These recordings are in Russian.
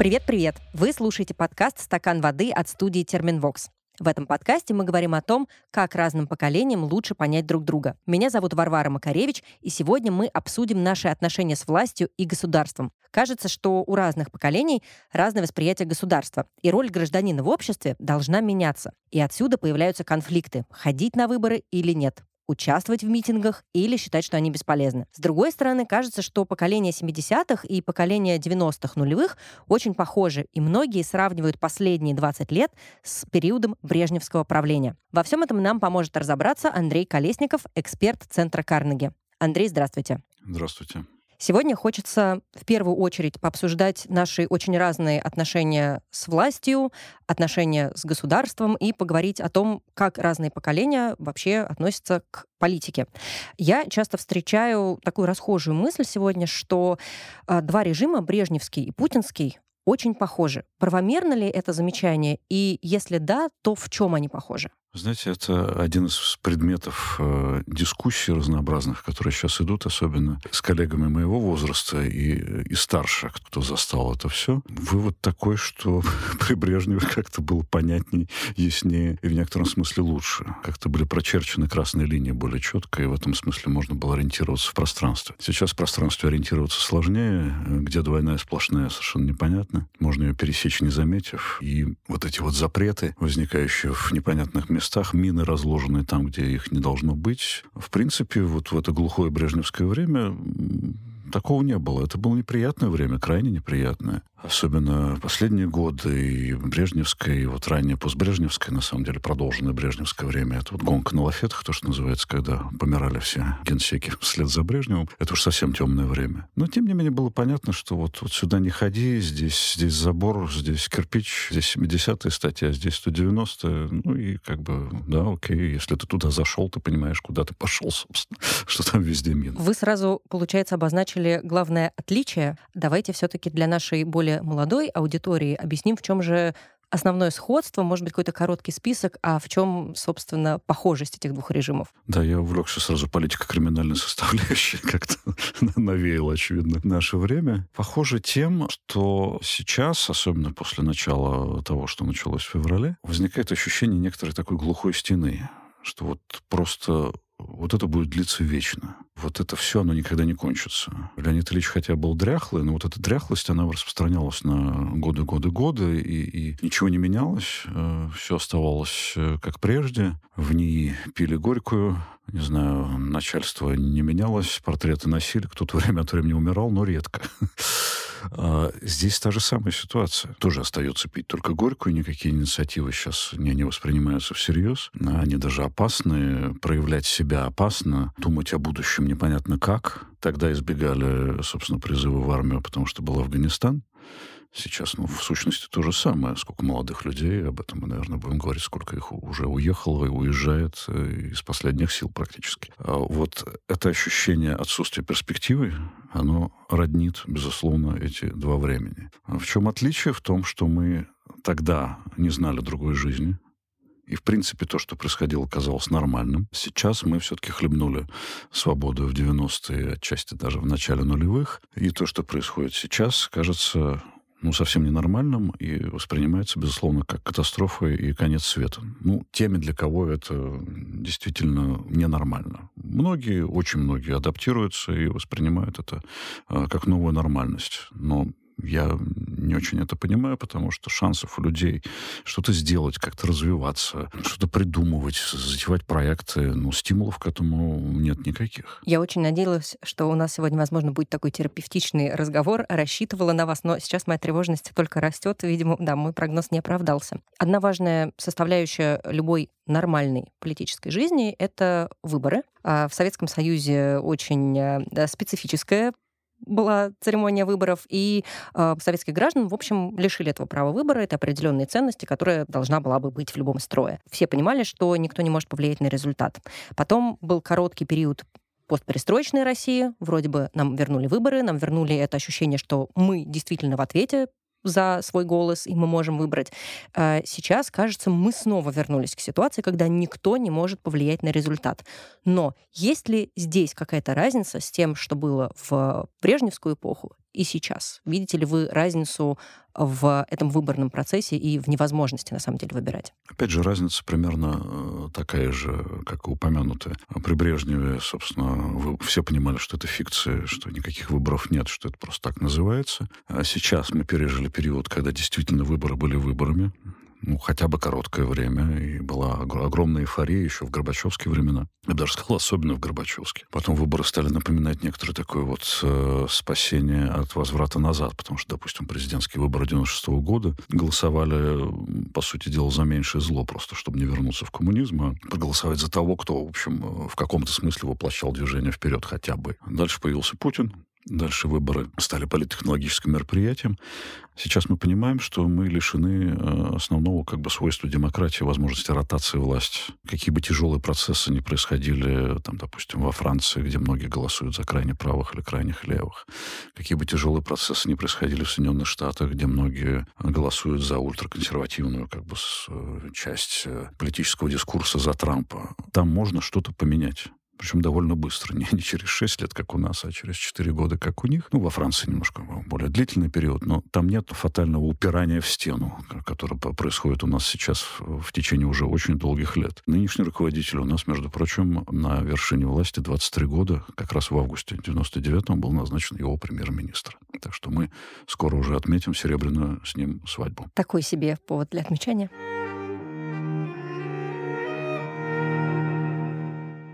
Привет-привет! Вы слушаете подкаст «Стакан воды» от студии «Терминвокс». В этом подкасте мы говорим о том, как разным поколениям лучше понять друг друга. Меня зовут Варвара Макаревич, и сегодня мы обсудим наши отношения с властью и государством. Кажется, что у разных поколений разное восприятие государства, и роль гражданина в обществе должна меняться. И отсюда появляются конфликты, ходить на выборы или нет участвовать в митингах или считать, что они бесполезны. С другой стороны, кажется, что поколение 70-х и поколение 90-х нулевых очень похожи, и многие сравнивают последние 20 лет с периодом брежневского правления. Во всем этом нам поможет разобраться Андрей Колесников, эксперт Центра Карнеги. Андрей, здравствуйте. Здравствуйте. Сегодня хочется в первую очередь пообсуждать наши очень разные отношения с властью, отношения с государством и поговорить о том, как разные поколения вообще относятся к политике. Я часто встречаю такую расхожую мысль сегодня, что э, два режима, брежневский и путинский, очень похожи. Правомерно ли это замечание? И если да, то в чем они похожи? Знаете, это один из предметов э, дискуссий разнообразных, которые сейчас идут, особенно с коллегами моего возраста и, и старше, кто застал это все. Вывод такой, что при Брежневе как-то было понятней, яснее и в некотором смысле лучше. Как-то были прочерчены красные линии более четко, и в этом смысле можно было ориентироваться в пространстве. Сейчас в пространстве ориентироваться сложнее, где двойная сплошная совершенно непонятно. Можно ее пересечь, не заметив. И вот эти вот запреты, возникающие в непонятных местах, местах мины разложены там, где их не должно быть. В принципе, вот в это глухое брежневское время такого не было. Это было неприятное время, крайне неприятное. Особенно последние годы, и Брежневское, и вот ранее постбрежневское, на самом деле, продолженное брежневское время. Это вот гонка на лафетах, то, что называется, когда помирали все генсеки вслед за Брежневым. Это уж совсем темное время. Но, тем не менее, было понятно, что вот, вот сюда не ходи, здесь, здесь забор, здесь кирпич, здесь 70-я статья, здесь 190-я. Ну и как бы, да, окей, если ты туда зашел, ты понимаешь, куда ты пошел, собственно, что там везде мин. Вы сразу, получается, обозначили главное отличие. Давайте все-таки для нашей более молодой аудитории объясним, в чем же основное сходство, может быть, какой-то короткий список, а в чем, собственно, похожесть этих двух режимов? Да, я увлекся сразу политико-криминальной составляющей, как-то навеял, очевидно, наше время. Похоже тем, что сейчас, особенно после начала того, что началось в феврале, возникает ощущение некоторой такой глухой стены, что вот просто вот это будет длиться вечно. Вот это все, оно никогда не кончится. Леонид Ильич хотя был дряхлый, но вот эта дряхлость, она распространялась на годы, годы, годы, и, и ничего не менялось. Э, все оставалось э, как прежде. В ней пили горькую, не знаю, начальство не менялось, портреты носили, кто-то время от времени умирал, но редко. А здесь та же самая ситуация. Тоже остается пить только горькую, никакие инициативы сейчас не, не воспринимаются всерьез. Они даже опасны, проявлять себя опасно, думать о будущем непонятно как. Тогда избегали, собственно, призыва в армию, потому что был Афганистан. Сейчас, ну, в сущности, то же самое. Сколько молодых людей, об этом мы, наверное, будем говорить, сколько их уже уехало и уезжает э, из последних сил практически. А вот это ощущение отсутствия перспективы, оно роднит, безусловно, эти два времени. А в чем отличие? В том, что мы тогда не знали другой жизни, и, в принципе, то, что происходило, казалось нормальным. Сейчас мы все-таки хлебнули свободу в 90-е, отчасти даже в начале нулевых. И то, что происходит сейчас, кажется ну, совсем ненормальным и воспринимается, безусловно, как катастрофа и конец света. Ну, теми, для кого это действительно ненормально. Многие, очень многие адаптируются и воспринимают это э, как новую нормальность. Но я не очень это понимаю, потому что шансов у людей что-то сделать, как-то развиваться, что-то придумывать, затевать проекты, ну, стимулов к этому нет никаких. Я очень надеялась, что у нас сегодня, возможно, будет такой терапевтичный разговор, рассчитывала на вас, но сейчас моя тревожность только растет, видимо, да, мой прогноз не оправдался. Одна важная составляющая любой нормальной политической жизни — это выборы. А в Советском Союзе очень э, специфическая была церемония выборов, и э, советских граждан, в общем, лишили этого права выбора. Это определенные ценности, которые должна была бы быть в любом строе. Все понимали, что никто не может повлиять на результат. Потом был короткий период постперестроечной России. Вроде бы нам вернули выборы, нам вернули это ощущение, что мы действительно в ответе за свой голос, и мы можем выбрать. Э, сейчас, кажется, мы снова вернулись к ситуации, когда никто не может повлиять на результат. Но есть ли здесь какая-то разница с тем, что было в Брежневскую эпоху и сейчас? Видите ли вы разницу в этом выборном процессе и в невозможности, на самом деле, выбирать? Опять же, разница примерно э, такая же, как и упомянутая. При Брежневе, собственно, вы все понимали, что это фикция, что никаких выборов нет, что это просто так называется. А сейчас мы пережили период, когда действительно выборы были выборами ну, хотя бы короткое время, и была огромная эйфория еще в Горбачевские времена. Я даже сказал, особенно в Горбачевске. Потом выборы стали напоминать некоторое такое вот э, спасение от возврата назад, потому что, допустим, президентские выборы 96 -го года голосовали, по сути дела, за меньшее зло, просто чтобы не вернуться в коммунизм, а проголосовать за того, кто, в общем, э, в каком-то смысле воплощал движение вперед хотя бы. Дальше появился Путин, Дальше выборы стали политтехнологическим мероприятием. Сейчас мы понимаем, что мы лишены э, основного как бы свойства демократии, возможности ротации власти. Какие бы тяжелые процессы ни происходили, там, допустим, во Франции, где многие голосуют за крайне правых или крайних левых, какие бы тяжелые процессы ни происходили в Соединенных Штатах, где многие голосуют за ультраконсервативную как бы, э, часть э, политического дискурса за Трампа, там можно что-то поменять причем довольно быстро, не, не через 6 лет, как у нас, а через 4 года, как у них. Ну, во Франции немножко более длительный период, но там нет фатального упирания в стену, которое происходит у нас сейчас в течение уже очень долгих лет. Нынешний руководитель у нас, между прочим, на вершине власти 23 года, как раз в августе 99-м был назначен его премьер-министр. Так что мы скоро уже отметим серебряную с ним свадьбу. Такой себе повод для отмечания.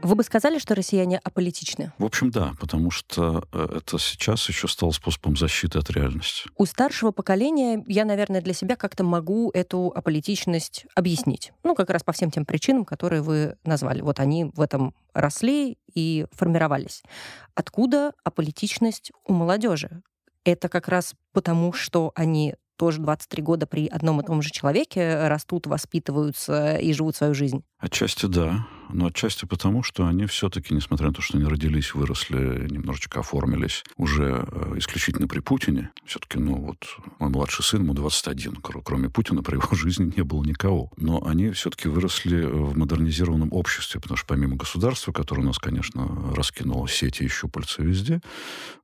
Вы бы сказали, что россияне аполитичны? В общем, да, потому что э, это сейчас еще стало способом защиты от реальности. У старшего поколения я, наверное, для себя как-то могу эту аполитичность объяснить. Ну, как раз по всем тем причинам, которые вы назвали. Вот они в этом росли и формировались. Откуда аполитичность у молодежи? Это как раз потому, что они тоже 23 года при одном и том же человеке растут, воспитываются и живут свою жизнь? Отчасти да но отчасти потому, что они все-таки, несмотря на то, что они родились, выросли, немножечко оформились уже э, исключительно при Путине, все-таки, ну вот, мой младший сын, ему 21, кроме Путина при его жизни не было никого. Но они все-таки выросли в модернизированном обществе, потому что помимо государства, которое у нас, конечно, раскинуло сети и щупальца везде,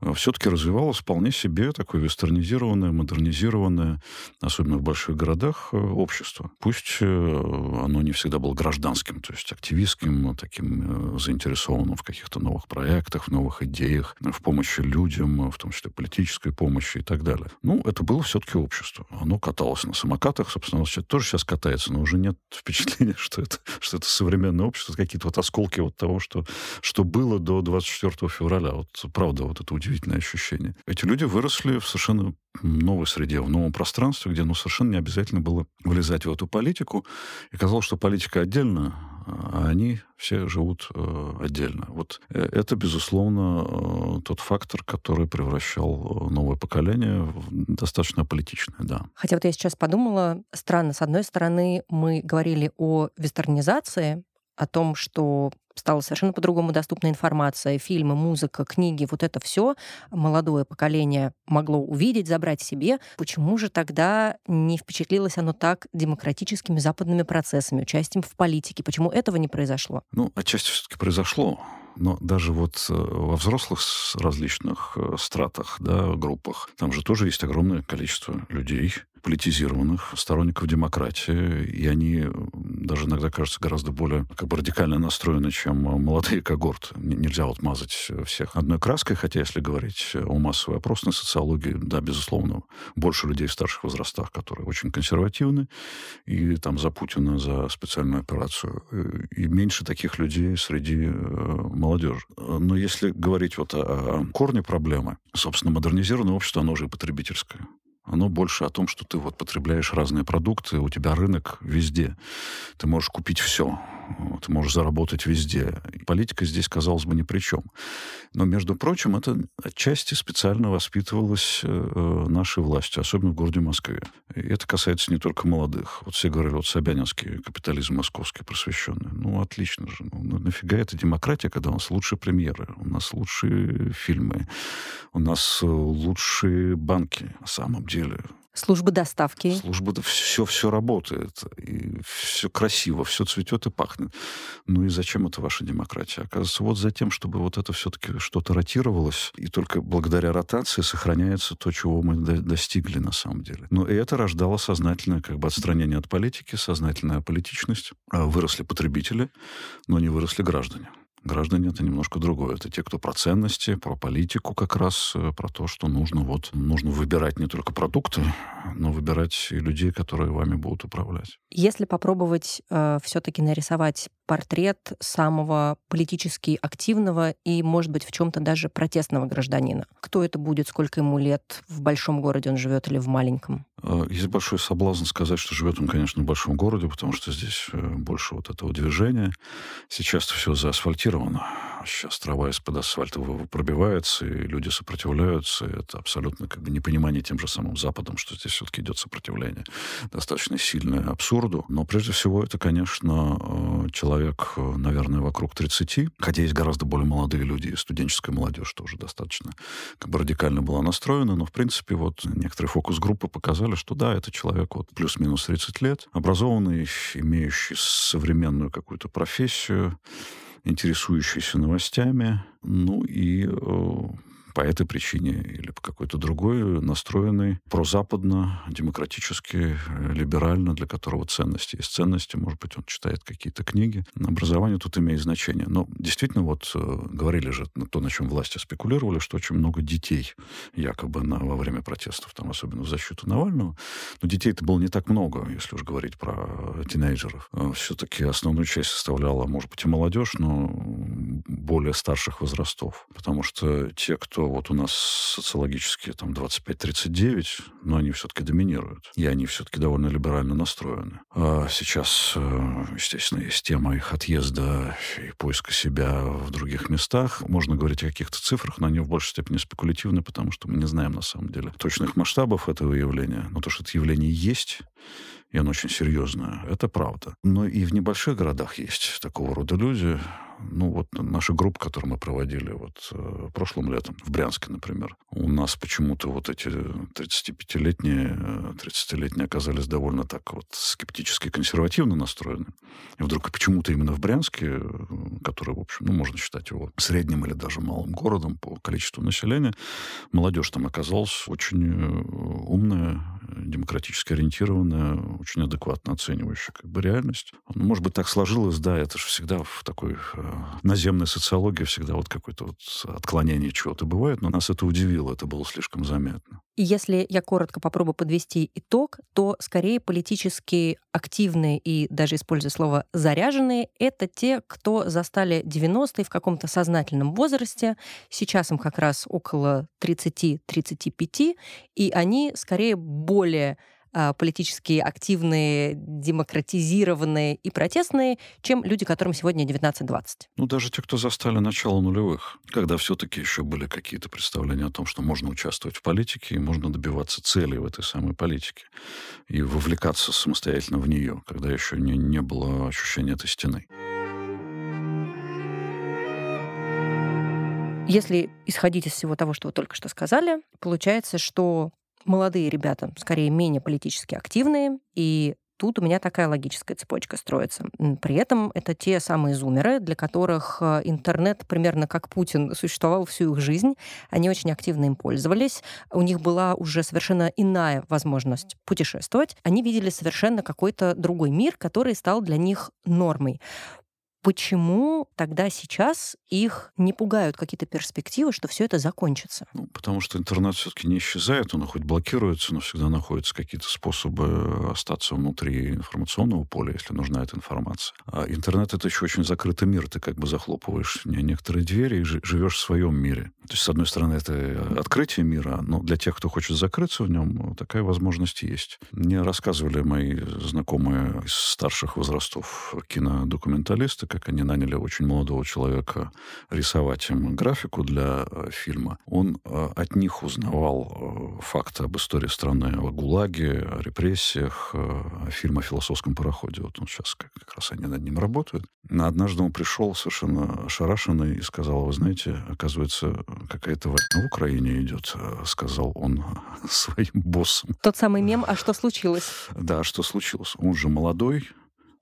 э, все-таки развивалось вполне себе такое вестернизированное, модернизированное, особенно в больших городах, э, общество. Пусть оно не всегда было гражданским, то есть активист близким, таким э, заинтересованным в каких-то новых проектах, в новых идеях, в помощи людям, в том числе политической помощи и так далее. Ну, это было все-таки общество. Оно каталось на самокатах, собственно, оно тоже сейчас катается, но уже нет впечатления, что это, что это современное общество, какие-то вот осколки вот того, что, что было до 24 февраля. Вот правда, вот это удивительное ощущение. Эти люди выросли в совершенно новой среде, в новом пространстве, где ну, совершенно не обязательно было влезать в эту политику. И казалось, что политика отдельно, а они все живут э, отдельно. Вот э, это, безусловно, э, тот фактор, который превращал новое поколение в достаточно политичное, да. Хотя вот я сейчас подумала, странно, с одной стороны, мы говорили о вестернизации, о том, что стала совершенно по-другому доступна информация, фильмы, музыка, книги, вот это все молодое поколение могло увидеть, забрать себе. Почему же тогда не впечатлилось оно так демократическими западными процессами, участием в политике? Почему этого не произошло? Ну, отчасти все-таки произошло. Но даже вот э, во взрослых различных э, стратах, да, группах, там же тоже есть огромное количество людей, политизированных, сторонников демократии, и они даже иногда кажутся гораздо более как бы радикально настроены, чем молодые когорты. Нельзя вот мазать всех одной краской, хотя если говорить о массовой опросной социологии, да, безусловно, больше людей в старших возрастах, которые очень консервативны, и там за Путина, за специальную операцию, и меньше таких людей среди э, молодежи. Но если говорить вот о корне проблемы, собственно, модернизированное общество, оно уже потребительское. Оно больше о том, что ты вот потребляешь разные продукты, у тебя рынок везде. Ты можешь купить все. Ты можешь заработать везде. И политика здесь, казалось бы, ни при чем. Но, между прочим, это отчасти специально воспитывалось э, нашей властью, особенно в городе Москве. И это касается не только молодых. Вот все говорили, вот Собянинский капитализм московский просвещенный. Ну, отлично же. Ну, нафига это демократия, когда у нас лучшие премьеры, у нас лучшие фильмы, у нас э, лучшие банки, на самом деле Службы доставки. Служба, все, все работает. И все красиво, все цветет и пахнет. Ну и зачем это ваша демократия? Оказывается, вот за тем, чтобы вот это все-таки что-то ротировалось, и только благодаря ротации сохраняется то, чего мы достигли на самом деле. Но и это рождало сознательное как бы отстранение от политики, сознательная политичность. А выросли потребители, но не выросли граждане. Граждане это немножко другое. Это те, кто про ценности, про политику как раз, э, про то, что нужно вот нужно выбирать не только продукты, но выбирать и людей, которые вами будут управлять. Если попробовать э, все-таки нарисовать портрет самого политически активного и, может быть, в чем-то даже протестного гражданина. Кто это будет, сколько ему лет, в большом городе он живет или в маленьком? А, есть большой соблазн сказать, что живет он, конечно, в большом городе, потому что здесь э, больше вот этого движения. Сейчас все заасфальтировано. Сейчас трава из-под асфальта пробивается, и люди сопротивляются. И это абсолютно как бы непонимание тем же самым Западом, что здесь все-таки идет сопротивление достаточно сильное абсурду. Но прежде всего это, конечно, э, человек человек, э, наверное, вокруг 30, хотя есть гораздо более молодые люди, и студенческая молодежь тоже достаточно как бы радикально была настроена, но, в принципе, вот некоторые фокус-группы показали, что да, это человек вот плюс-минус 30 лет, образованный, имеющий современную какую-то профессию, интересующийся новостями, ну и э, по этой причине или по какой-то другой настроенный прозападно, демократически, э, либерально, для которого ценности есть ценности. Может быть, он читает какие-то книги. Образование тут имеет значение. Но действительно, вот э, говорили же то, на чем власти спекулировали, что очень много детей якобы на, во время протестов, там, особенно в защиту Навального. Но детей-то было не так много, если уж говорить про тинейджеров. Э, Все-таки основную часть составляла, может быть, и молодежь, но более старших возрастов. Потому что те, кто что вот у нас социологически там 25-39, но они все-таки доминируют. И они все-таки довольно либерально настроены. А сейчас, э, естественно, есть тема их отъезда и поиска себя в других местах. Можно говорить о каких-то цифрах, но они в большей степени спекулятивны, потому что мы не знаем на самом деле точных масштабов этого явления. Но то, что это явление есть, и оно очень серьезное, это правда. Но и в небольших городах есть такого рода люди, ну, вот наша группа, которую мы проводили вот э, прошлым летом в Брянске, например, у нас почему-то вот эти 35-летние, 30-летние оказались довольно так вот скептически консервативно настроены. И вдруг почему-то именно в Брянске, который, в общем, ну, можно считать его средним или даже малым городом по количеству населения, молодежь там оказалась очень э, умная, демократически ориентированная, очень адекватно оценивающая как бы реальность. Ну, может быть, так сложилось, да, это же всегда в такой э, наземной социологии всегда вот какое-то вот отклонение чего-то бывает, но нас это удивило, это было слишком заметно. И если я коротко попробую подвести итог, то скорее политически активные и даже используя слово заряженные, это те, кто застали 90-е в каком-то сознательном возрасте. Сейчас им как раз около 30-35, и они скорее более политически активные, демократизированные и протестные, чем люди, которым сегодня 19-20. Ну, даже те, кто застали начало нулевых, когда все-таки еще были какие-то представления о том, что можно участвовать в политике и можно добиваться целей в этой самой политике и вовлекаться самостоятельно в нее, когда еще не, не было ощущения этой стены. Если исходить из всего того, что вы только что сказали, получается, что молодые ребята, скорее менее политически активные, и тут у меня такая логическая цепочка строится. При этом это те самые зумеры, для которых э, интернет примерно как Путин существовал всю их жизнь. Они очень активно им пользовались. У них была уже совершенно иная возможность путешествовать. Они видели совершенно какой-то другой мир, который стал для них нормой. Почему тогда сейчас их не пугают какие-то перспективы, что все это закончится? Ну, потому что интернет все-таки не исчезает, он хоть блокируется, но всегда находятся какие-то способы остаться внутри информационного поля, если нужна эта информация. А интернет это еще очень закрытый мир, ты как бы захлопываешь некоторые двери и живешь в своем мире. То есть, с одной стороны, это открытие мира, но для тех, кто хочет закрыться в нем, такая возможность есть. Мне рассказывали мои знакомые из старших возрастов кинодокументалисты, как они наняли очень молодого человека рисовать им графику для э, фильма, он э, от них узнавал э, факты об истории страны, о ГУЛАГе, о репрессиях, о фильме о философском пароходе. Вот он сейчас как, раз они над ним работают. Но однажды он пришел совершенно ошарашенный и сказал, вы знаете, оказывается, какая-то война в Украине идет, сказал он своим боссам. Тот самый мем, а что случилось? Да, а что случилось? Он же молодой,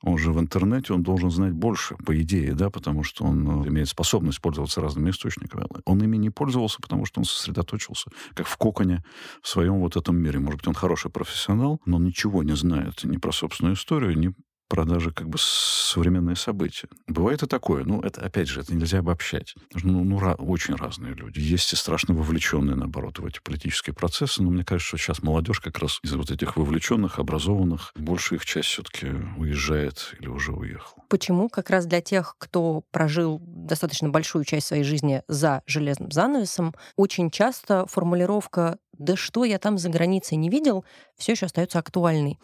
он же в интернете, он должен знать больше, по идее, да, потому что он э, имеет способность пользоваться разными источниками. Он ими не пользовался, потому что он сосредоточился, как в коконе, в своем вот этом мире. Может быть, он хороший профессионал, но ничего не знает ни про собственную историю, ни продажи как бы современные события. Бывает и такое. Ну, это, опять же, это нельзя обобщать. Ну, ну ra- очень разные люди. Есть и страшно вовлеченные, наоборот, в эти политические процессы. Но мне кажется, что сейчас молодежь как раз из вот этих вовлеченных, образованных, большая их часть все-таки уезжает или уже уехала. Почему как раз для тех, кто прожил достаточно большую часть своей жизни за железным занавесом, очень часто формулировка «да что я там за границей не видел» все еще остается актуальной.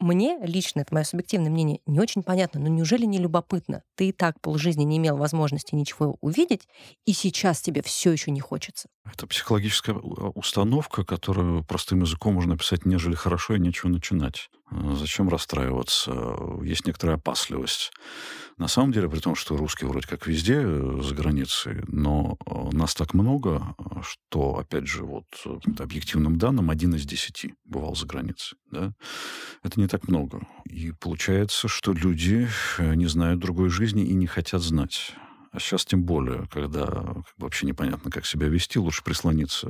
Мне лично, это мое субъективное мнение, не очень понятно, но неужели не любопытно? Ты и так полжизни не имел возможности ничего увидеть, и сейчас тебе все еще не хочется. Это психологическая установка, которую простым языком можно написать «нежели хорошо и нечего начинать». Э, зачем расстраиваться? Есть некоторая опасливость. На самом деле, при том, что русские вроде как везде э, за границей, но э, нас так много, что, опять же, вот объективным данным, один из десяти бывал за границей. Да? Это не так много. И получается, что люди не знают другой жизни и не хотят знать. А сейчас тем более, когда вообще непонятно, как себя вести, лучше прислониться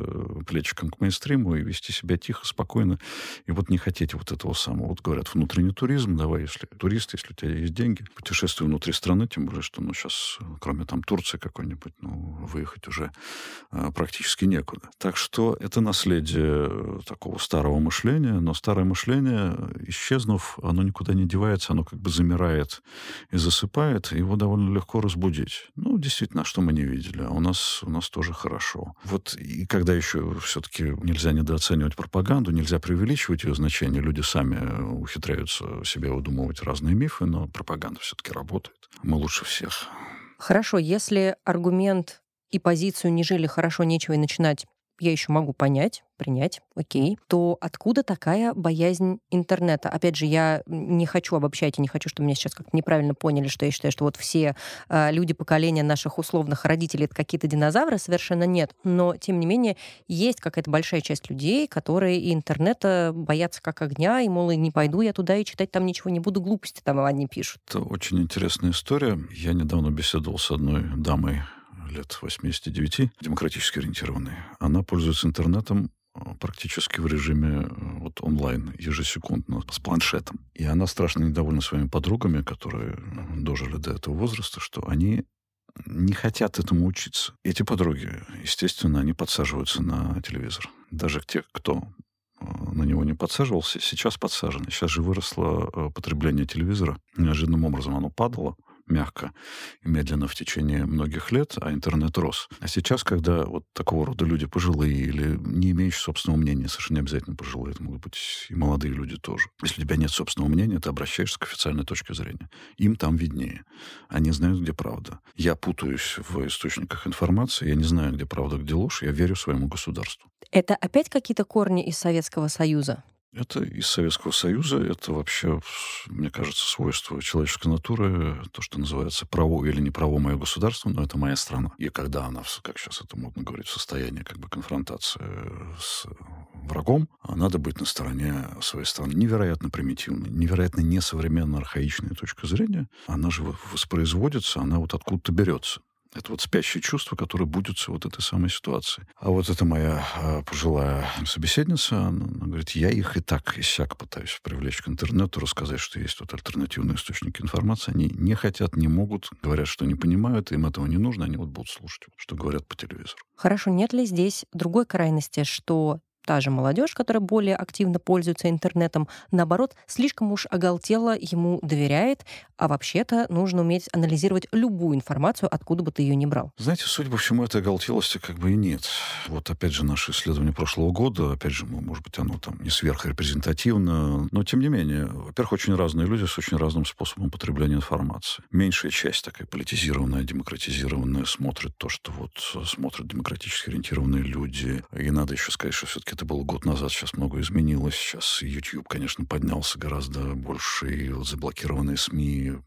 плечиком к мейнстриму и вести себя тихо, спокойно. И вот не хотеть вот этого самого. Вот говорят, внутренний туризм, давай, если турист, если у тебя есть деньги, путешествуй внутри страны, тем более, что ну, сейчас, кроме там Турции какой-нибудь, ну, выехать уже а, практически некуда. Так что это наследие такого старого мышления, но старое мышление, исчезнув, оно никуда не девается, оно как бы замирает и засыпает, его довольно легко разбудить. Ну, действительно, что мы не видели, а у нас, у нас тоже хорошо. Вот и когда еще все-таки нельзя недооценивать пропаганду, нельзя преувеличивать ее значение, люди сами ухитряются себе выдумывать разные мифы, но пропаганда все-таки работает. Мы лучше всех. Хорошо, если аргумент и позицию «не жили хорошо, нечего и начинать» я еще могу понять, принять, окей, то откуда такая боязнь интернета? Опять же, я не хочу обобщать и не хочу, чтобы меня сейчас как-то неправильно поняли, что я считаю, что вот все э, люди поколения наших условных родителей это какие-то динозавры, совершенно нет. Но, тем не менее, есть какая-то большая часть людей, которые интернета боятся как огня, и, мол, и не пойду я туда и читать там ничего не буду, глупости там они пишут. Это очень интересная история. Я недавно беседовал с одной дамой лет 89, демократически ориентированной, она пользуется интернетом э, практически в режиме э, вот онлайн, ежесекундно, с планшетом. И она страшно недовольна своими подругами, которые дожили до этого возраста, что они не хотят этому учиться. Эти подруги, естественно, они подсаживаются на телевизор. Даже те, кто э, на него не подсаживался, сейчас подсажены. Сейчас же выросло потребление телевизора. Неожиданным образом оно падало мягко и медленно в течение многих лет, а интернет рос. А сейчас, когда вот такого рода люди пожилые или не имеющие собственного мнения, совершенно не обязательно пожилые, это могут быть и молодые люди тоже. Если у тебя нет собственного мнения, ты обращаешься к официальной точке зрения. Им там виднее. Они знают, где правда. Я путаюсь в источниках информации, я не знаю, где правда, где ложь, я верю своему государству. Это опять какие-то корни из Советского Союза? Это из Советского Союза, это вообще, мне кажется, свойство человеческой натуры, то, что называется право или не право мое государство, но это моя страна. И когда она, как сейчас это модно говорить, в состоянии как бы конфронтации с врагом, надо быть на стороне своей страны. Невероятно примитивной, невероятно несовременно архаичная точка зрения. Она же воспроизводится, она вот откуда-то берется. Это вот спящее чувство, которое будется вот этой самой ситуации. А вот это моя э, пожилая собеседница, она, она говорит, я их и так и сяк пытаюсь привлечь к интернету, рассказать, что есть вот альтернативные источники информации. Они не хотят, не могут, говорят, что не понимают, им этого не нужно, они вот будут слушать, что говорят по телевизору. Хорошо, нет ли здесь другой крайности, что та же молодежь, которая более активно пользуется интернетом, наоборот, слишком уж оголтело ему доверяет, а вообще-то нужно уметь анализировать любую информацию, откуда бы ты ее ни брал. Знаете, судя по всему, этой оголтелости как бы и нет. Вот опять же, наше исследование прошлого года, опять же, может быть, оно там не сверхрепрезентативно, но тем не менее, во-первых, очень разные люди с очень разным способом потребления информации. Меньшая часть такая политизированная, демократизированная смотрит то, что вот смотрят демократически ориентированные люди. И надо еще сказать, что все-таки это было год назад, сейчас много изменилось. Сейчас YouTube, конечно, поднялся гораздо больше, и заблокированные СМИ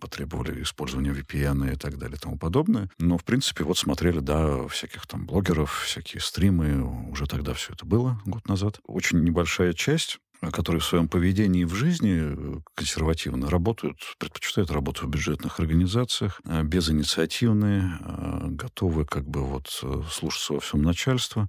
потребовали использования VPN и так далее и тому подобное. Но, в принципе, вот смотрели, да, всяких там блогеров, всякие стримы. Уже тогда все это было, год назад. Очень небольшая часть которые в своем поведении в жизни э, консервативно работают, предпочитают работу в бюджетных организациях, э, безинициативные, э, готовы как бы вот слушаться во всем начальства,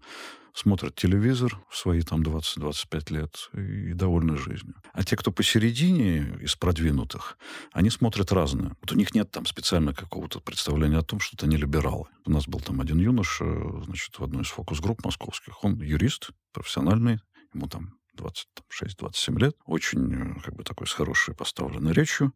смотрят телевизор в свои там 20-25 лет и довольны жизнью. А те, кто посередине из продвинутых, они смотрят разное. Вот у них нет там специально какого-то представления о том, что это не либералы. У нас был там один юноша, значит, в одной из фокус-групп московских. Он юрист, профессиональный, ему там 26-27 лет, очень э, как бы такой с хорошей поставленной речью.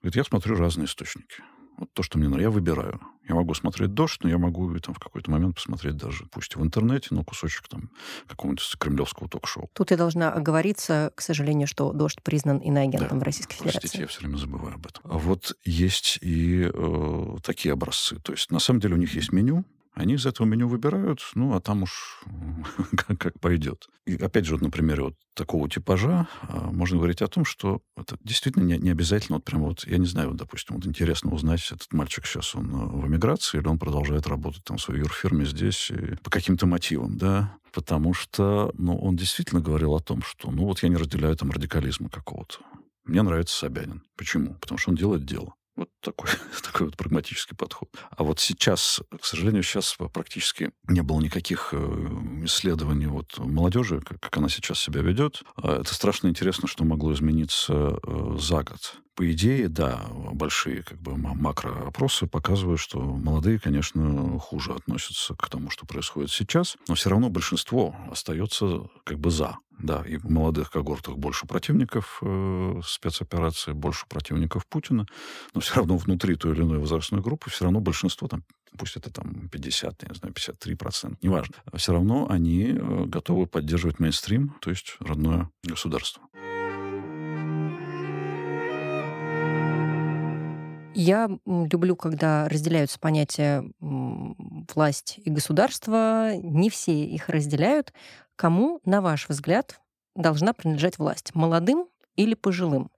Говорит, я смотрю разные источники. Вот то, что мне нравится, я выбираю. Я могу смотреть «Дождь», но я могу там в какой-то момент посмотреть даже, пусть в интернете, но кусочек там какого-нибудь кремлевского ток-шоу. Тут я должна оговориться, к сожалению, что «Дождь» признан иноагентом да, в Российской Федерации. Простите, я все время забываю об этом. А вот есть и э, такие образцы. То есть, на самом деле, у них есть меню, они из этого меню выбирают, ну, а там уж как, как пойдет. И опять же, вот на примере вот такого типажа а, можно говорить о том, что это действительно не, не обязательно, вот прям вот, я не знаю, вот, допустим, вот интересно узнать, этот мальчик сейчас он э, в эмиграции, или он продолжает работать там в своей юрфирме здесь по каким-то мотивам, да, потому что, ну, он действительно говорил о том, что, ну, вот я не разделяю там радикализма какого-то. Мне нравится Собянин. Почему? Потому что он делает дело. Вот такой, такой вот прагматический подход. А вот сейчас, к сожалению, сейчас практически не было никаких э, исследований вот молодежи, как, она сейчас себя ведет. А это страшно интересно, что могло измениться э, за год. По идее, да, большие как бы макроопросы показывают, что молодые, конечно, хуже относятся к тому, что происходит сейчас, но все равно большинство остается как бы за. Да, и в молодых когортах больше противников э, спецоперации, больше противников Путина, но все равно внутри той или иной возрастной группы все равно большинство, там, пусть это там 50, я не знаю, 53 процента, неважно, все равно они э, готовы поддерживать мейнстрим, то есть родное государство. Я люблю, когда разделяются понятия власть и государство. Не все их разделяют. Кому, на ваш взгляд, должна принадлежать власть? Молодым или пожилым?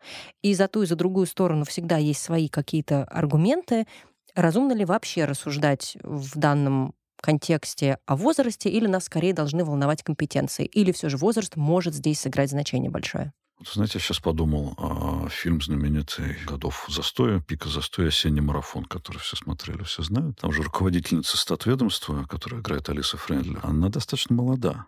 И за ту и за другую сторону всегда есть свои какие-то аргументы. Разумно ли вообще рассуждать в данном контексте о возрасте, или нас скорее должны волновать компетенции? Или все же возраст может здесь сыграть значение большое? Знаете, я сейчас подумал, а фильм знаменитый «Годов застоя», «Пика застоя», «Осенний марафон», который все смотрели, все знают. Там же руководительница статведомства, которая играет Алиса Френдли, она достаточно молода.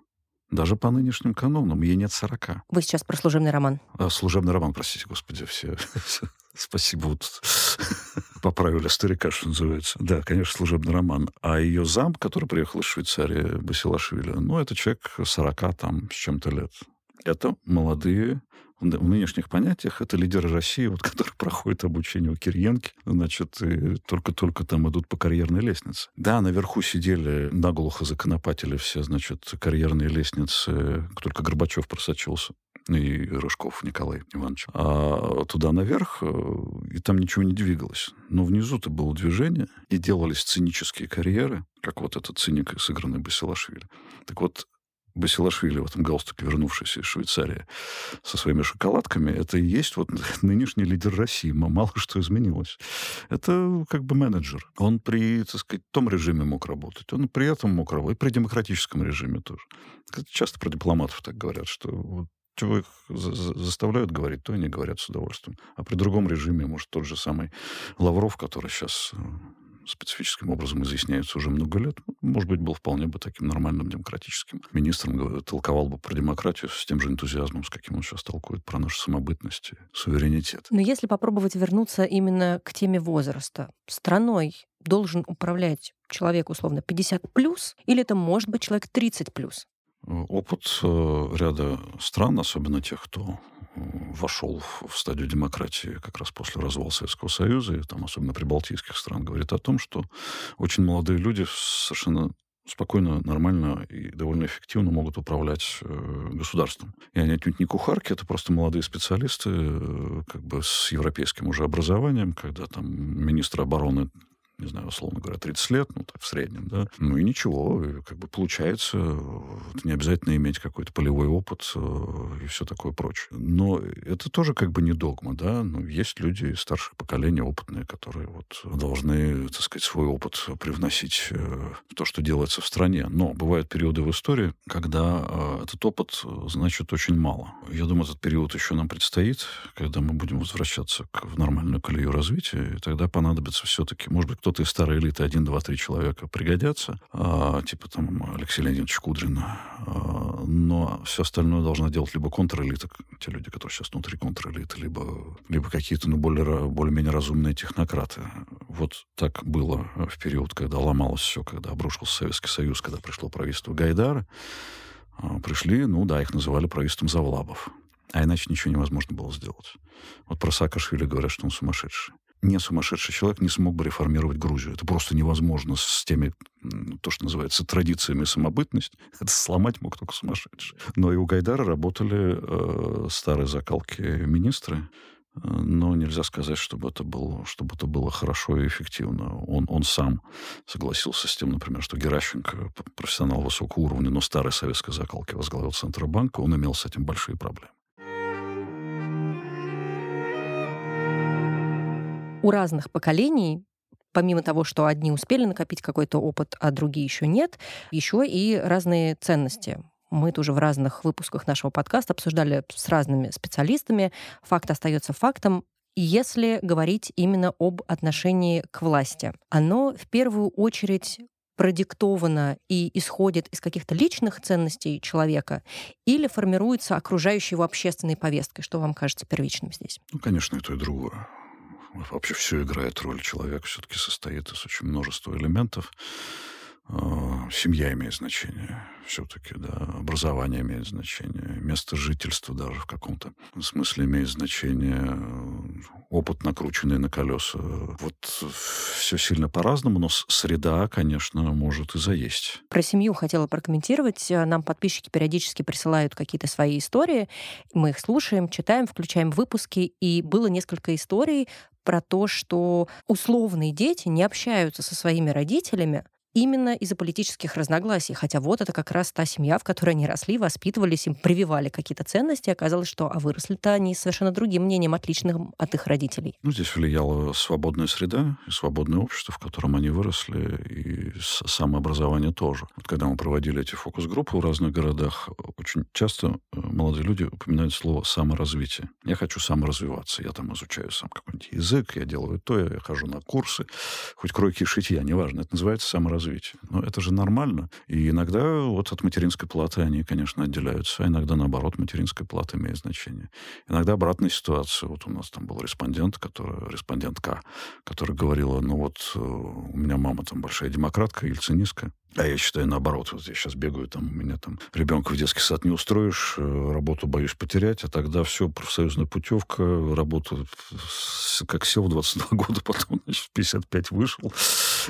Даже по нынешним канонам ей нет 40. Вы сейчас про служебный роман. А, служебный роман, простите, господи, все. Спасибо, вот поправили старика, что называется. Да, конечно, служебный роман. А ее зам, который приехал из Швейцарии, Басилашвили, ну, это человек 40 там с чем-то лет. Это молодые в нынешних понятиях это лидеры России, вот, которые проходят обучение у Кириенки, значит, только-только там идут по карьерной лестнице. Да, наверху сидели, наглухо законопатили все, значит, карьерные лестницы, только Горбачев просочился и Рыжков Николай Иванович. А туда наверх, э, и там ничего не двигалось. Но внизу-то было движение, и делались цинические карьеры, как вот этот циник, сыгранный Басилашвили. Так вот, Басилашвили в этом галстуке, вернувшийся из Швейцарии со своими шоколадками, это и есть вот нынешний лидер России. Мало что изменилось. Это как бы менеджер. Он при, так сказать, том режиме мог работать. Он при этом мог работать. И при демократическом режиме тоже. Часто про дипломатов так говорят, что вот чего их заставляют говорить, то они говорят с удовольствием. А при другом режиме, может, тот же самый Лавров, который сейчас э, специфическим образом изъясняется уже много лет, может быть, был вполне бы таким нормальным демократическим министром, толковал бы про демократию с тем же энтузиазмом, с каким он сейчас толкует про нашу самобытность и суверенитет. Но если попробовать вернуться именно к теме возраста, страной должен управлять человек, условно, 50 плюс, или это может быть человек 30 плюс? Опыт э, ряда стран, особенно тех, кто вошел в стадию демократии как раз после развала Советского Союза, и там особенно прибалтийских стран, говорит о том, что очень молодые люди совершенно спокойно, нормально и довольно эффективно могут управлять э, государством. И они отнюдь не кухарки, это просто молодые специалисты, э, как бы с европейским уже образованием, когда там министр обороны не знаю, условно говоря, 30 лет, ну, так, в среднем, да. Ну и ничего, как бы получается. Это не обязательно иметь какой-то полевой опыт и все такое прочее. Но это тоже как бы не догма, да. Ну, есть люди старшего поколения, опытные, которые вот должны, так сказать, свой опыт привносить в то, что делается в стране. Но бывают периоды в истории, когда этот опыт значит очень мало. Я думаю, этот период еще нам предстоит, когда мы будем возвращаться к, в нормальную колею развития, и тогда понадобится все-таки, может быть, кто-то из старой элиты, один, два, три человека пригодятся, а, типа там Алексей Леонидович Кудрин, а, но все остальное должна делать либо контрэлита, те люди, которые сейчас внутри контрэлиты, либо, либо какие-то, ну, более, более-менее разумные технократы. Вот так было в период, когда ломалось все, когда обрушился Советский Союз, когда пришло правительство Гайдара, а, пришли, ну да, их называли правительством Завлабов. А иначе ничего невозможно было сделать. Вот про Саакашвили говорят, что он сумасшедший. Не сумасшедший человек не смог бы реформировать Грузию. Это просто невозможно с теми, то, что называется, традициями самобытность. Это сломать мог только сумасшедший. Но и у Гайдара работали э, старые закалки министры, но нельзя сказать, чтобы это было, чтобы это было хорошо и эффективно. Он, он сам согласился с тем, например, что Геращенко, профессионал высокого уровня, но старой советской закалки, возглавил Центробанк, он имел с этим большие проблемы. У разных поколений помимо того, что одни успели накопить какой-то опыт, а другие еще нет, еще и разные ценности. Мы тоже в разных выпусках нашего подкаста обсуждали с разными специалистами. Факт остается фактом. Если говорить именно об отношении к власти, оно в первую очередь продиктовано и исходит из каких-то личных ценностей человека или формируется окружающей его общественной повесткой? Что вам кажется первичным здесь? Ну, конечно, и то, и другое вообще все играет роль. Человек все-таки состоит из очень множества элементов. А, семья имеет значение все-таки, да, образование имеет значение, место жительства даже в каком-то смысле имеет значение, опыт накрученный на колеса. Вот все сильно по-разному, но среда, конечно, может и заесть. Про семью хотела прокомментировать. Нам подписчики периодически присылают какие-то свои истории. Мы их слушаем, читаем, включаем выпуски. И было несколько историй про то, что условные дети не общаются со своими родителями, именно из-за политических разногласий. Хотя вот это как раз та семья, в которой они росли, воспитывались, им прививали какие-то ценности. Оказалось, что а выросли-то они совершенно другим мнением, отличным от их родителей. Ну, здесь влияла свободная среда и свободное общество, в котором они выросли, и самообразование тоже. Вот когда мы проводили эти фокус-группы в разных городах, очень часто э, молодые люди упоминают слово «саморазвитие». Я хочу саморазвиваться. Я там изучаю сам какой-нибудь язык, я делаю то, я хожу на курсы, хоть кройки и шитья, неважно. Это называется саморазвитие развития. Но это же нормально. И иногда вот от материнской платы они, конечно, отделяются, а иногда, наоборот, материнская плата имеет значение. Иногда обратная ситуация. Вот у нас там был респондент, который, респондентка, которая говорила, ну вот э, у меня мама там большая демократка, ельцинистка, а я считаю, наоборот, вот я сейчас бегаю, там, у меня там ребенка в детский сад не устроишь, э, работу боюсь потерять, а тогда все, профсоюзная путевка, работу как сел в 22 года, потом, значит, в 55 вышел,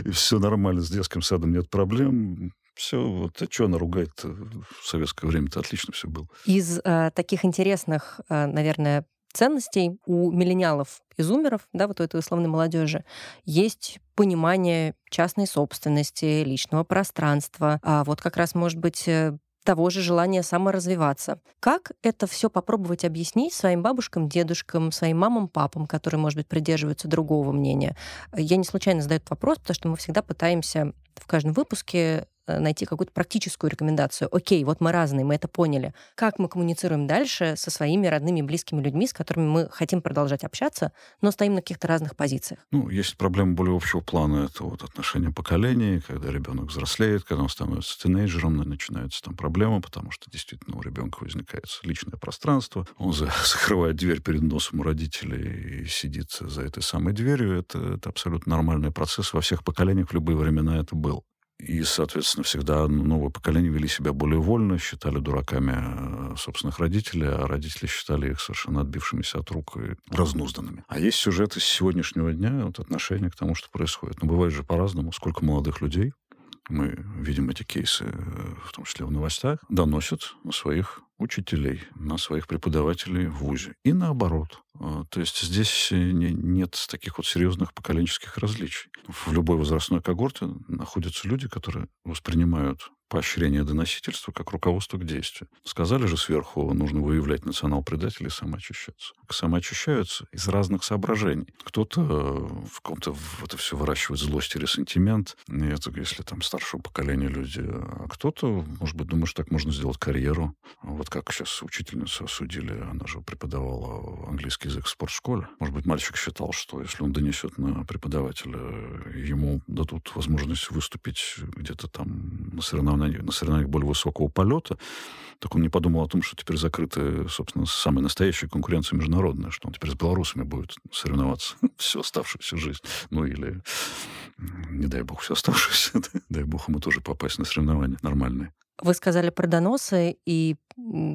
и все нормально, с детским садом нет проблем, все, вот, а что она ругает в советское время-то отлично все было. Из э, таких интересных, э, наверное, ценностей у миллениалов и зумеров, да, вот у этой условной молодежи, есть понимание частной собственности, личного пространства, а вот как раз, может быть, э, того же желания саморазвиваться. Как это все попробовать объяснить своим бабушкам, дедушкам, своим мамам, папам, которые, может быть, придерживаются другого мнения? Я не случайно задаю этот вопрос, потому что мы всегда пытаемся в каждом выпуске найти какую-то практическую рекомендацию. Окей, вот мы разные, мы это поняли. Как мы коммуницируем дальше со своими родными, близкими людьми, с которыми мы хотим продолжать общаться, но стоим на каких-то разных позициях? Ну, есть проблема более общего плана. Это вот отношения поколений, когда ребенок взрослеет, когда он становится тинейджером, начинаются там проблемы, потому что действительно у ребенка возникает личное пространство. Он закрывает дверь перед носом у родителей и сидит за этой самой дверью. Это, это абсолютно нормальный процесс. Во всех поколениях в любые времена это был. И, соответственно, всегда новое поколение вели себя более вольно, считали дураками э, собственных родителей, а родители считали их совершенно отбившимися от рук и разнузданными. А есть сюжеты с сегодняшнего дня, вот отношение к тому, что происходит. Но бывает же по-разному. Сколько молодых людей, мы видим эти кейсы, э, в том числе в новостях, доносят на своих учителей, на своих преподавателей в ВУЗе. И наоборот, то есть здесь нет таких вот серьезных поколенческих различий. В любой возрастной когорте находятся люди, которые воспринимают поощрение доносительства как руководство к действию. Сказали же сверху, нужно выявлять национал-предателей и самоочищаться. Самоочищаются из разных соображений. Кто-то э, в каком-то в это все выращивает злость или сентимент, это если там старшего поколения люди, а кто-то, может быть, думает, что так можно сделать карьеру. Вот как сейчас учительницу осудили, она же преподавала английский язык в спортшколе. Может быть, мальчик считал, что если он донесет на преподавателя, ему дадут возможность выступить где-то там на соревнованиях на, соревнованиях более высокого полета, так он не подумал о том, что теперь закрыта, собственно, самая настоящая конкуренция международная, что он теперь с белорусами будет соревноваться всю оставшуюся жизнь. Ну или, не дай бог, всю оставшуюся, дай бог ему тоже попасть на соревнования нормальные. Вы сказали про доносы, и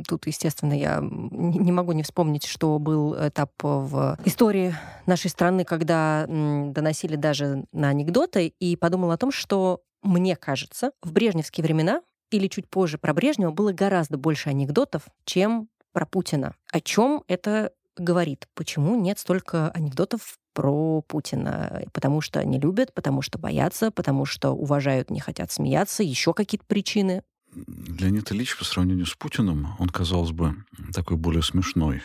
тут, естественно, я не могу не вспомнить, что был этап в истории нашей страны, когда доносили даже на анекдоты, и подумала о том, что мне кажется, в брежневские времена или чуть позже про Брежнева было гораздо больше анекдотов, чем про Путина. О чем это говорит? Почему нет столько анекдотов про Путина? Потому что не любят, потому что боятся, потому что уважают, не хотят смеяться, еще какие-то причины. Леонид Ильич по сравнению с Путиным, он, казалось бы, такой более смешной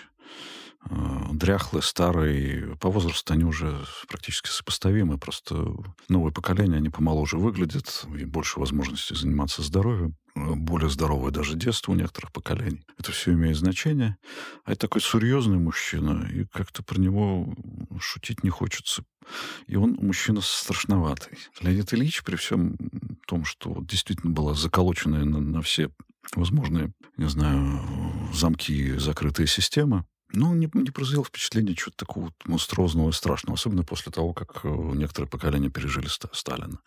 Э, дряхлые, старые. По возрасту они уже практически сопоставимы. Просто новое поколение, они помоложе выглядят, и больше возможностей заниматься здоровьем. Э, более здоровое даже детство у некоторых поколений. Это все имеет значение. А это такой серьезный мужчина, и как-то про него шутить не хочется. И он мужчина страшноватый. Леонид Ильич, при всем том, что действительно была заколоченная на, на все возможные, не знаю, замки закрытая система, ну, не, не произвел впечатление чего-то такого вот монструозного и страшного, особенно после того, как э, некоторые поколения пережили Сталина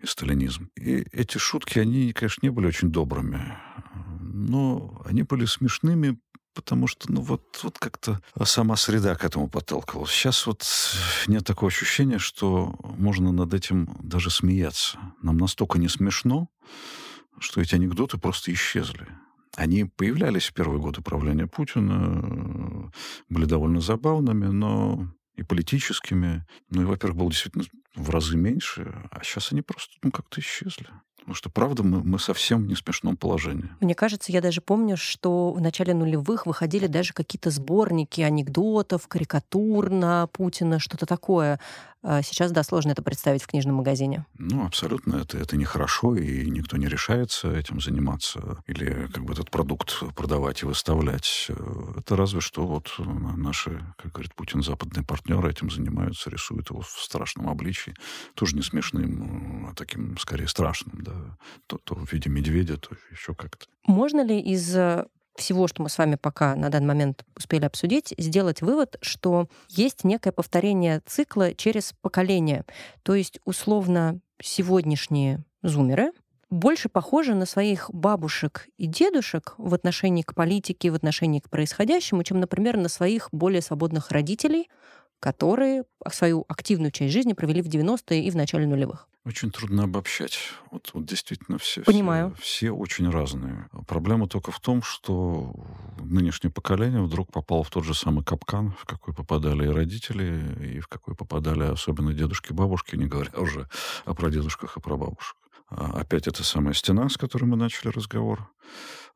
и сталинизм. И эти шутки, они, конечно, не были очень добрыми, но они были смешными, потому что, ну, вот, вот как-то сама среда к этому подталкивалась. Сейчас вот нет такого ощущения, что можно над этим даже смеяться. Нам настолько не смешно, что эти анекдоты просто исчезли. Они появлялись в первые годы правления Путина, были довольно забавными, но и политическими. Ну и, во-первых, было действительно в разы меньше, а сейчас они просто ну, как-то исчезли. Потому что, правда, мы, мы совсем в несмешном положении. Мне кажется, я даже помню, что в начале нулевых выходили даже какие-то сборники анекдотов, карикатур на Путина, что-то такое. А сейчас, да, сложно это представить в книжном магазине. Ну, абсолютно. Это, это нехорошо, и никто не решается этим заниматься или как бы этот продукт продавать и выставлять. Это разве что вот наши, как говорит Путин, западные партнеры этим занимаются, рисуют его в страшном обличии. Тоже не смешным, а таким, скорее, страшным, да. То, то в виде медведя, то еще как-то. Можно ли из всего, что мы с вами пока на данный момент успели обсудить, сделать вывод, что есть некое повторение цикла через поколение. То есть, условно, сегодняшние зумеры больше похожи на своих бабушек и дедушек в отношении к политике, в отношении к происходящему, чем, например, на своих более свободных родителей, которые свою активную часть жизни провели в 90-е и в начале нулевых. Очень трудно обобщать. Вот, вот действительно все, Понимаю. все, все очень разные. Проблема только в том, что нынешнее поколение вдруг попало в тот же самый капкан, в какой попадали и родители, и в какой попадали особенно дедушки и бабушки, не говоря уже о прадедушках и прабабушках. А, опять эта самая стена, с которой мы начали разговор.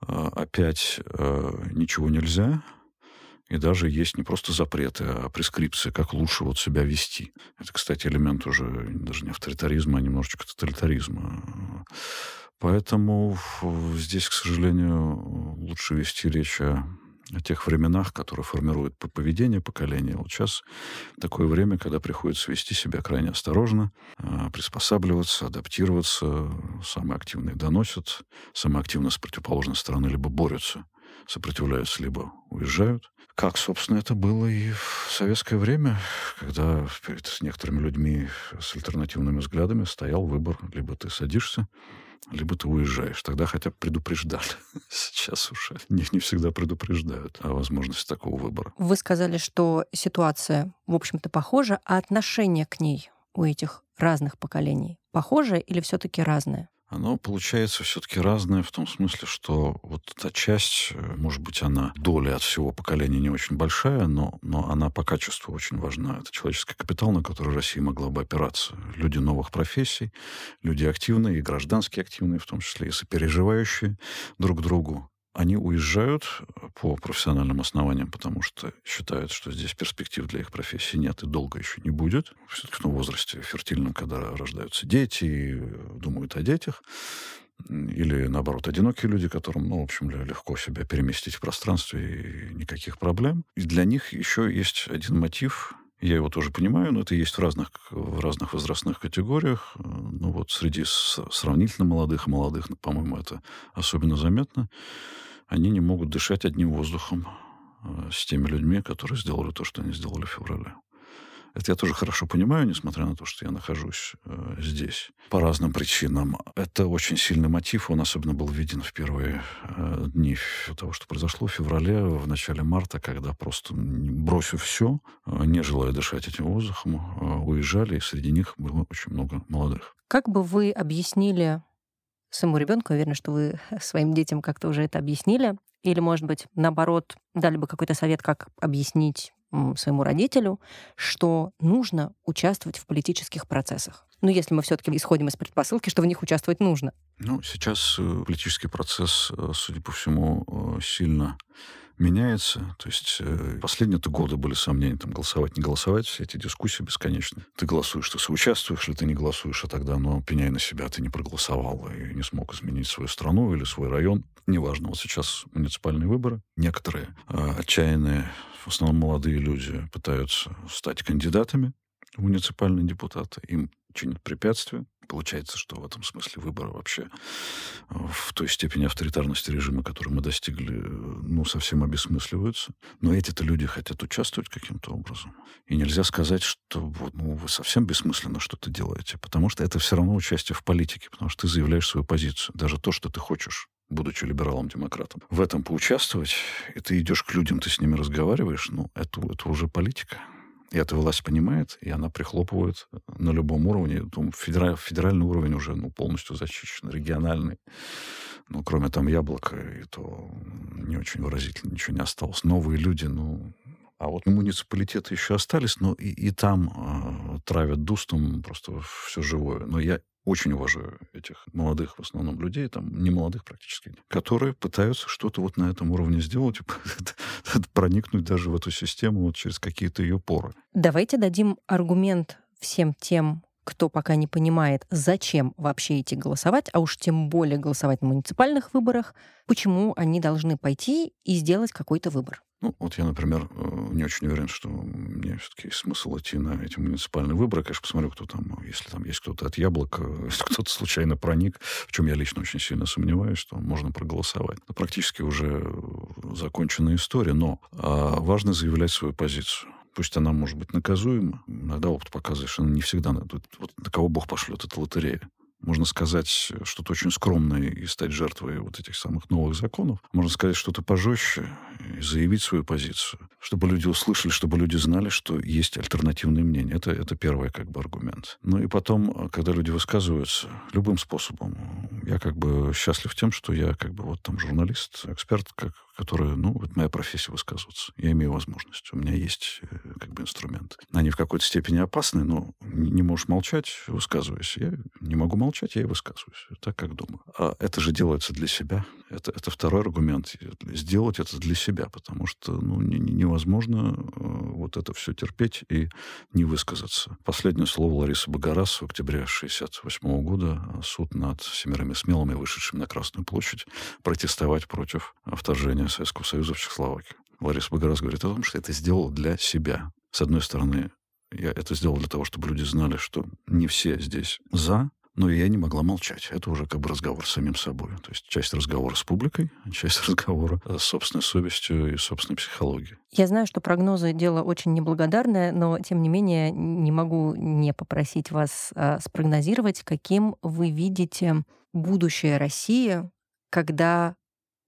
А, опять э, ничего нельзя, и даже есть не просто запреты, а прескрипции, как лучше вот себя вести. Это, кстати, элемент уже даже не авторитаризма, а немножечко тоталитаризма. Поэтому здесь, к сожалению, лучше вести речь о, о тех временах, которые формируют поведение поколения. Вот сейчас такое время, когда приходится вести себя крайне осторожно, а, приспосабливаться, адаптироваться. Самые активные доносят, самые активно с противоположной стороны либо борются, сопротивляются, либо уезжают. Как, собственно, это было и в советское время, когда перед некоторыми людьми с альтернативными взглядами стоял выбор. Либо ты садишься, либо ты уезжаешь. Тогда хотя бы предупреждали. Сейчас уже не, не всегда предупреждают о возможности такого выбора. Вы сказали, что ситуация, в общем-то, похожа, а отношение к ней у этих разных поколений похоже или все-таки разное? Оно получается все-таки разное в том смысле, что вот та часть, э, может быть, она доля от всего поколения не очень большая, но, но она по качеству очень важна. Это человеческий капитал, на который Россия могла бы опираться. Люди новых профессий, люди активные и гражданские активные, в том числе и сопереживающие друг другу они уезжают э, по профессиональным основаниям, потому что считают, что здесь перспектив для их профессии нет и долго еще не будет. Все-таки в возрасте фертильном, когда рождаются дети и э, думают о детях. Или, наоборот, одинокие люди, которым, ну, в общем, легко себя переместить в пространстве и никаких проблем. И для них еще есть один мотив, я его тоже понимаю, но это есть в разных, в разных возрастных категориях. Ну вот среди сравнительно молодых и молодых, по-моему, это особенно заметно они не могут дышать одним воздухом э, с теми людьми, которые сделали то, что они сделали в феврале. Это я тоже хорошо понимаю, несмотря на то, что я нахожусь э, здесь по разным причинам. Это очень сильный мотив, он особенно был виден в первые э, дни того, что произошло в феврале, в начале марта, когда просто бросив все, э, не желая дышать этим воздухом, э, уезжали, и среди них было очень много молодых. Как бы вы объяснили своему ребенку, уверена, что вы своим детям как-то уже это объяснили, или, может быть, наоборот, дали бы какой-то совет, как объяснить своему родителю, что нужно участвовать в политических процессах. Ну, если мы все-таки исходим из предпосылки, что в них участвовать нужно. Ну, сейчас э, политический процесс, э, судя по всему, э, сильно меняется. То есть последние-то годы были сомнения, там, голосовать, не голосовать, все эти дискуссии бесконечны. Ты голосуешь, ты соучаствуешь, или ты не голосуешь, а тогда, ну, пеняй на себя, ты не проголосовал и не смог изменить свою страну или свой район. Неважно, вот сейчас муниципальные выборы. Некоторые э, отчаянные, в основном молодые люди, пытаются стать кандидатами в муниципальные депутаты. Им чинят препятствия. Получается, что в этом смысле выборы вообще э, в той степени авторитарности режима, который мы достигли, э, ну, совсем обесмысливаются. Но эти-то люди хотят участвовать каким-то образом. И нельзя сказать, что ну, вы совсем бессмысленно что-то делаете, потому что это все равно участие в политике, потому что ты заявляешь свою позицию. Даже то, что ты хочешь будучи либералом-демократом, в этом поучаствовать, и ты идешь к людям, ты с ними разговариваешь, ну, это, это уже политика. И эта власть понимает, и она прихлопывает на любом уровне. Федераль, федеральный уровень уже ну, полностью зачищен, региональный. Ну, кроме там яблока, и то не очень выразительно ничего не осталось. Новые люди, ну, а вот муниципалитеты еще остались, но и, и там э, травят дустом просто все живое. Но я очень уважаю этих молодых в основном людей, там не молодых практически, которые пытаются что-то вот на этом уровне сделать, проникнуть даже в эту систему вот через какие-то ее поры. Давайте дадим аргумент всем тем, кто пока не понимает, зачем вообще идти голосовать, а уж тем более голосовать на муниципальных выборах, почему они должны пойти и сделать какой-то выбор. Ну, вот я, например, э, не очень уверен, что мне все-таки есть смысл идти на эти муниципальные выборы. Конечно, посмотрю, кто там, если там есть кто-то от яблока, если кто-то случайно проник, в чем я лично очень сильно сомневаюсь, что можно проголосовать. Это практически уже законченная история, но а, важно заявлять свою позицию. Пусть она может быть наказуема. Иногда опыт показывает, что она не всегда... Вот, на кого Бог пошлет, это лотерея можно сказать что-то очень скромное и стать жертвой вот этих самых новых законов. Можно сказать что-то пожестче и заявить свою позицию, чтобы люди услышали, чтобы люди знали, что есть альтернативные мнения. Это, это первый как бы аргумент. Ну и потом, когда люди высказываются любым способом, я как бы счастлив тем, что я как бы вот там журналист, эксперт, как, который, ну, вот моя профессия высказываться. Я имею возможность. У меня есть э, как бы инструмент. Они в какой-то степени опасны, но не можешь молчать, высказываясь. Я не могу молчать, я и высказываюсь. Так, как думаю. А это же делается для себя. Это, это второй аргумент. Сделать это для себя, потому что ну, не, невозможно э, вот это все терпеть и не высказаться. Последнее слово Ларисы Богораз в октябре 1968 года. Суд над семерыми смелыми, вышедшими на Красную площадь, протестовать против вторжения Советского Союза в Чехословакию. Лариса Богораз говорит о том, что это сделал для себя. С одной стороны, я это сделал для того, чтобы люди знали, что не все здесь за, но я не могла молчать. Это уже как бы разговор с самим собой. То есть часть разговора с публикой, часть разговора с собственной совестью и собственной психологией. Я знаю, что прогнозы — дело очень неблагодарное, но, тем не менее, не могу не попросить вас а, спрогнозировать, каким вы видите будущее России, когда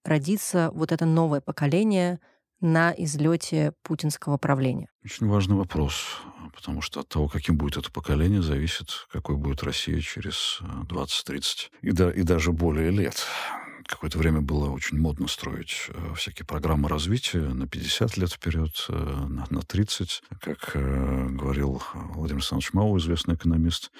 родится вот это новое поколение на излете путинского правления? Очень важный вопрос, потому что от того, каким будет это поколение, зависит, какой будет Россия через 20-30 и, да, и даже более лет какое-то время было очень модно строить э, всякие программы развития на 50 лет вперед, э, на, на 30. Как э, говорил Владимир Александрович Мау, известный экономист,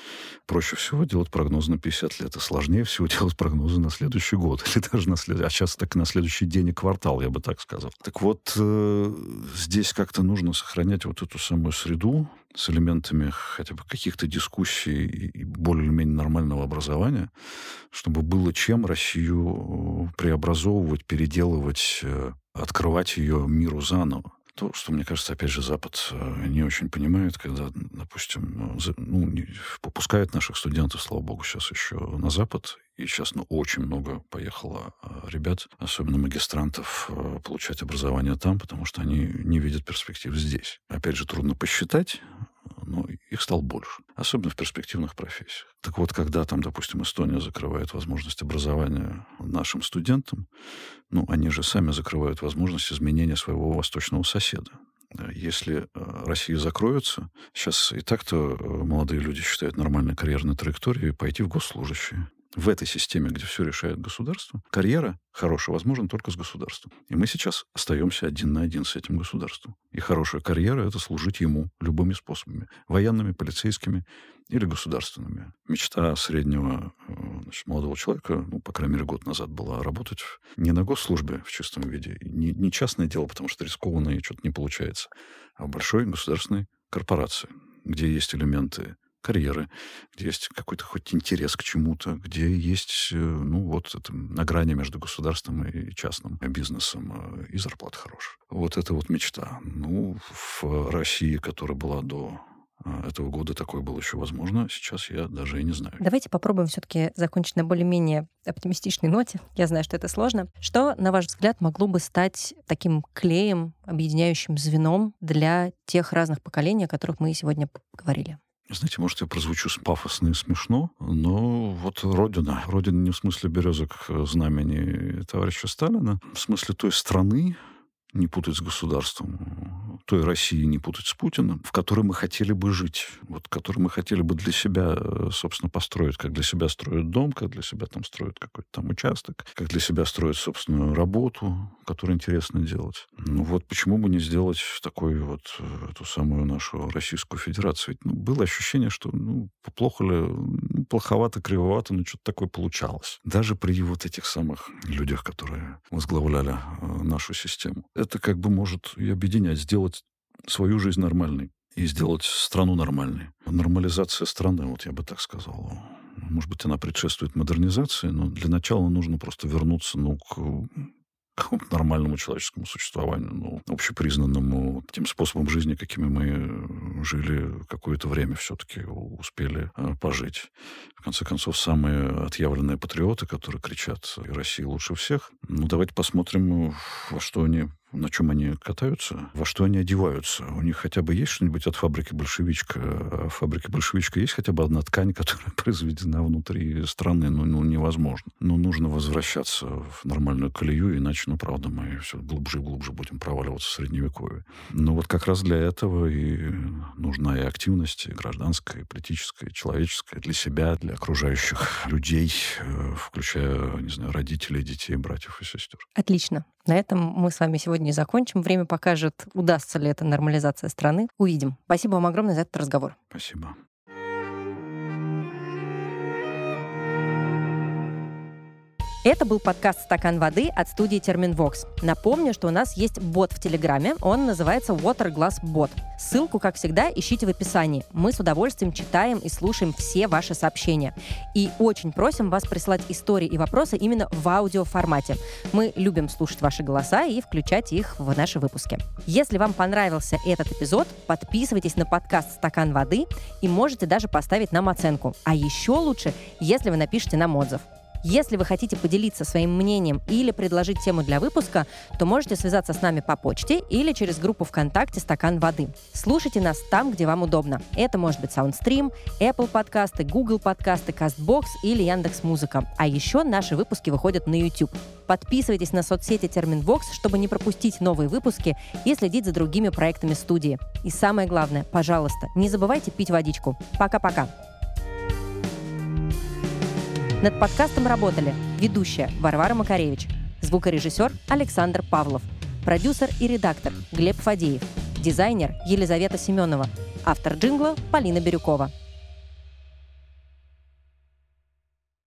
проще всего делать прогнозы на 50 лет, а сложнее всего делать прогнозы на следующий год, или даже на след... а сейчас так на следующий день и квартал, я бы так сказал. Так вот, здесь как-то нужно сохранять вот эту самую среду, с элементами хотя бы каких-то дискуссий и более или менее нормального образования, чтобы было чем Россию э, преобразовывать, переделывать, э, открывать ее миру заново. То, что, мне кажется, опять же, Запад э, не очень понимает, когда, допустим, ну, попускает наших студентов, слава богу, сейчас еще на Запад, и сейчас ну, очень много поехало ребят, особенно магистрантов, получать образование там, потому что они не видят перспектив здесь. Опять же, трудно посчитать, но их стало больше, особенно в перспективных профессиях. Так вот, когда там, допустим, Эстония закрывает возможность образования нашим студентам, ну, они же сами закрывают возможность изменения своего восточного соседа. Если э, Россия закроется, сейчас и так-то э, молодые люди считают нормальной карьерной траекторией пойти в госслужащие в этой системе, где все решает государство, карьера хорошая возможна только с государством. И мы сейчас остаемся один на один с этим государством. И хорошая карьера — это служить ему любыми способами. Военными, полицейскими или государственными. Мечта среднего э, значит, молодого человека, ну, по крайней мере, год назад была работать не на госслужбе в чистом виде, не, не частное дело, потому что рискованно и что-то не получается, а в большой государственной корпорации, где есть элементы карьеры, где есть какой-то хоть интерес к чему-то, где есть, э, ну, вот это на грани между государством и частным бизнесом, э, и зарплата хорошая. Вот это вот мечта. Ну, в России, которая была до э, этого года такое было еще возможно. Сейчас я даже и не знаю. Давайте попробуем все-таки закончить на более-менее оптимистичной ноте. Я знаю, что это сложно. Что, на ваш взгляд, могло бы стать таким клеем, объединяющим звеном для тех разных поколений, о которых мы сегодня говорили? Знаете, может, я прозвучу пафосно и смешно, но вот Родина. Родина не в смысле березок э, знамени товарища Сталина, в смысле той страны, не путать с государством, той России не путать с Путиным, в которой мы хотели бы жить, вот, которой мы хотели бы для себя, э, собственно, построить, как для себя строят дом, как для себя там строят какой-то там участок, как для себя строят собственную работу, которую интересно делать. Ну вот почему бы не сделать такой вот э, эту самую нашу Российскую Федерацию? Ведь, ну, было ощущение, что ну, плохо ли, ну, плоховато, кривовато, но что-то такое получалось. Даже при вот этих самых людях, которые возглавляли э, нашу систему это как бы может и объединять, сделать свою жизнь нормальной и сделать страну нормальной. Нормализация страны, вот я бы так сказал. Может быть, она предшествует модернизации, но для начала нужно просто вернуться ну, к какому-то нормальному человеческому существованию, ну, общепризнанному тем способом жизни, какими мы жили какое-то время все-таки успели э, пожить. В конце концов, самые отъявленные патриоты, которые кричат «Россия лучше всех», ну, давайте посмотрим, во что они на чем они катаются, во что они одеваются. У них хотя бы есть что-нибудь от фабрики «Большевичка». А в фабрике «Большевичка» есть хотя бы одна ткань, которая произведена внутри страны. Ну, ну невозможно. Но нужно возвращаться в нормальную колею, иначе, ну, правда, мы все глубже и глубже будем проваливаться в Средневековье. Но вот как раз для этого и нужна и активность, и гражданская, и политическая, и человеческая для себя, для окружающих людей, э, включая, не знаю, родителей, детей, братьев и сестер. Отлично. На этом мы с вами сегодня и закончим. Время покажет, удастся ли эта нормализация страны. Увидим. Спасибо вам огромное за этот разговор. Спасибо. Это был подкаст «Стакан воды» от студии Терминвокс. Напомню, что у нас есть бот в Телеграме. Он называется Waterglass Bot. Ссылку, как всегда, ищите в описании. Мы с удовольствием читаем и слушаем все ваши сообщения. И очень просим вас присылать истории и вопросы именно в аудиоформате. Мы любим слушать ваши голоса и включать их в наши выпуски. Если вам понравился этот эпизод, подписывайтесь на подкаст «Стакан воды» и можете даже поставить нам оценку. А еще лучше, если вы напишите нам отзыв. Если вы хотите поделиться своим мнением или предложить тему для выпуска, то можете связаться с нами по почте или через группу ВКонтакте «Стакан воды». Слушайте нас там, где вам удобно. Это может быть SoundStream, Apple подкасты, Google подкасты, CastBox или Яндекс Музыка. А еще наши выпуски выходят на YouTube. Подписывайтесь на соцсети Терминвокс, чтобы не пропустить новые выпуски и следить за другими проектами студии. И самое главное, пожалуйста, не забывайте пить водичку. Пока-пока. Над подкастом работали ведущая Варвара Макаревич, звукорежиссер Александр Павлов, продюсер и редактор Глеб Фадеев, дизайнер Елизавета Семенова, автор джингла Полина Бирюкова.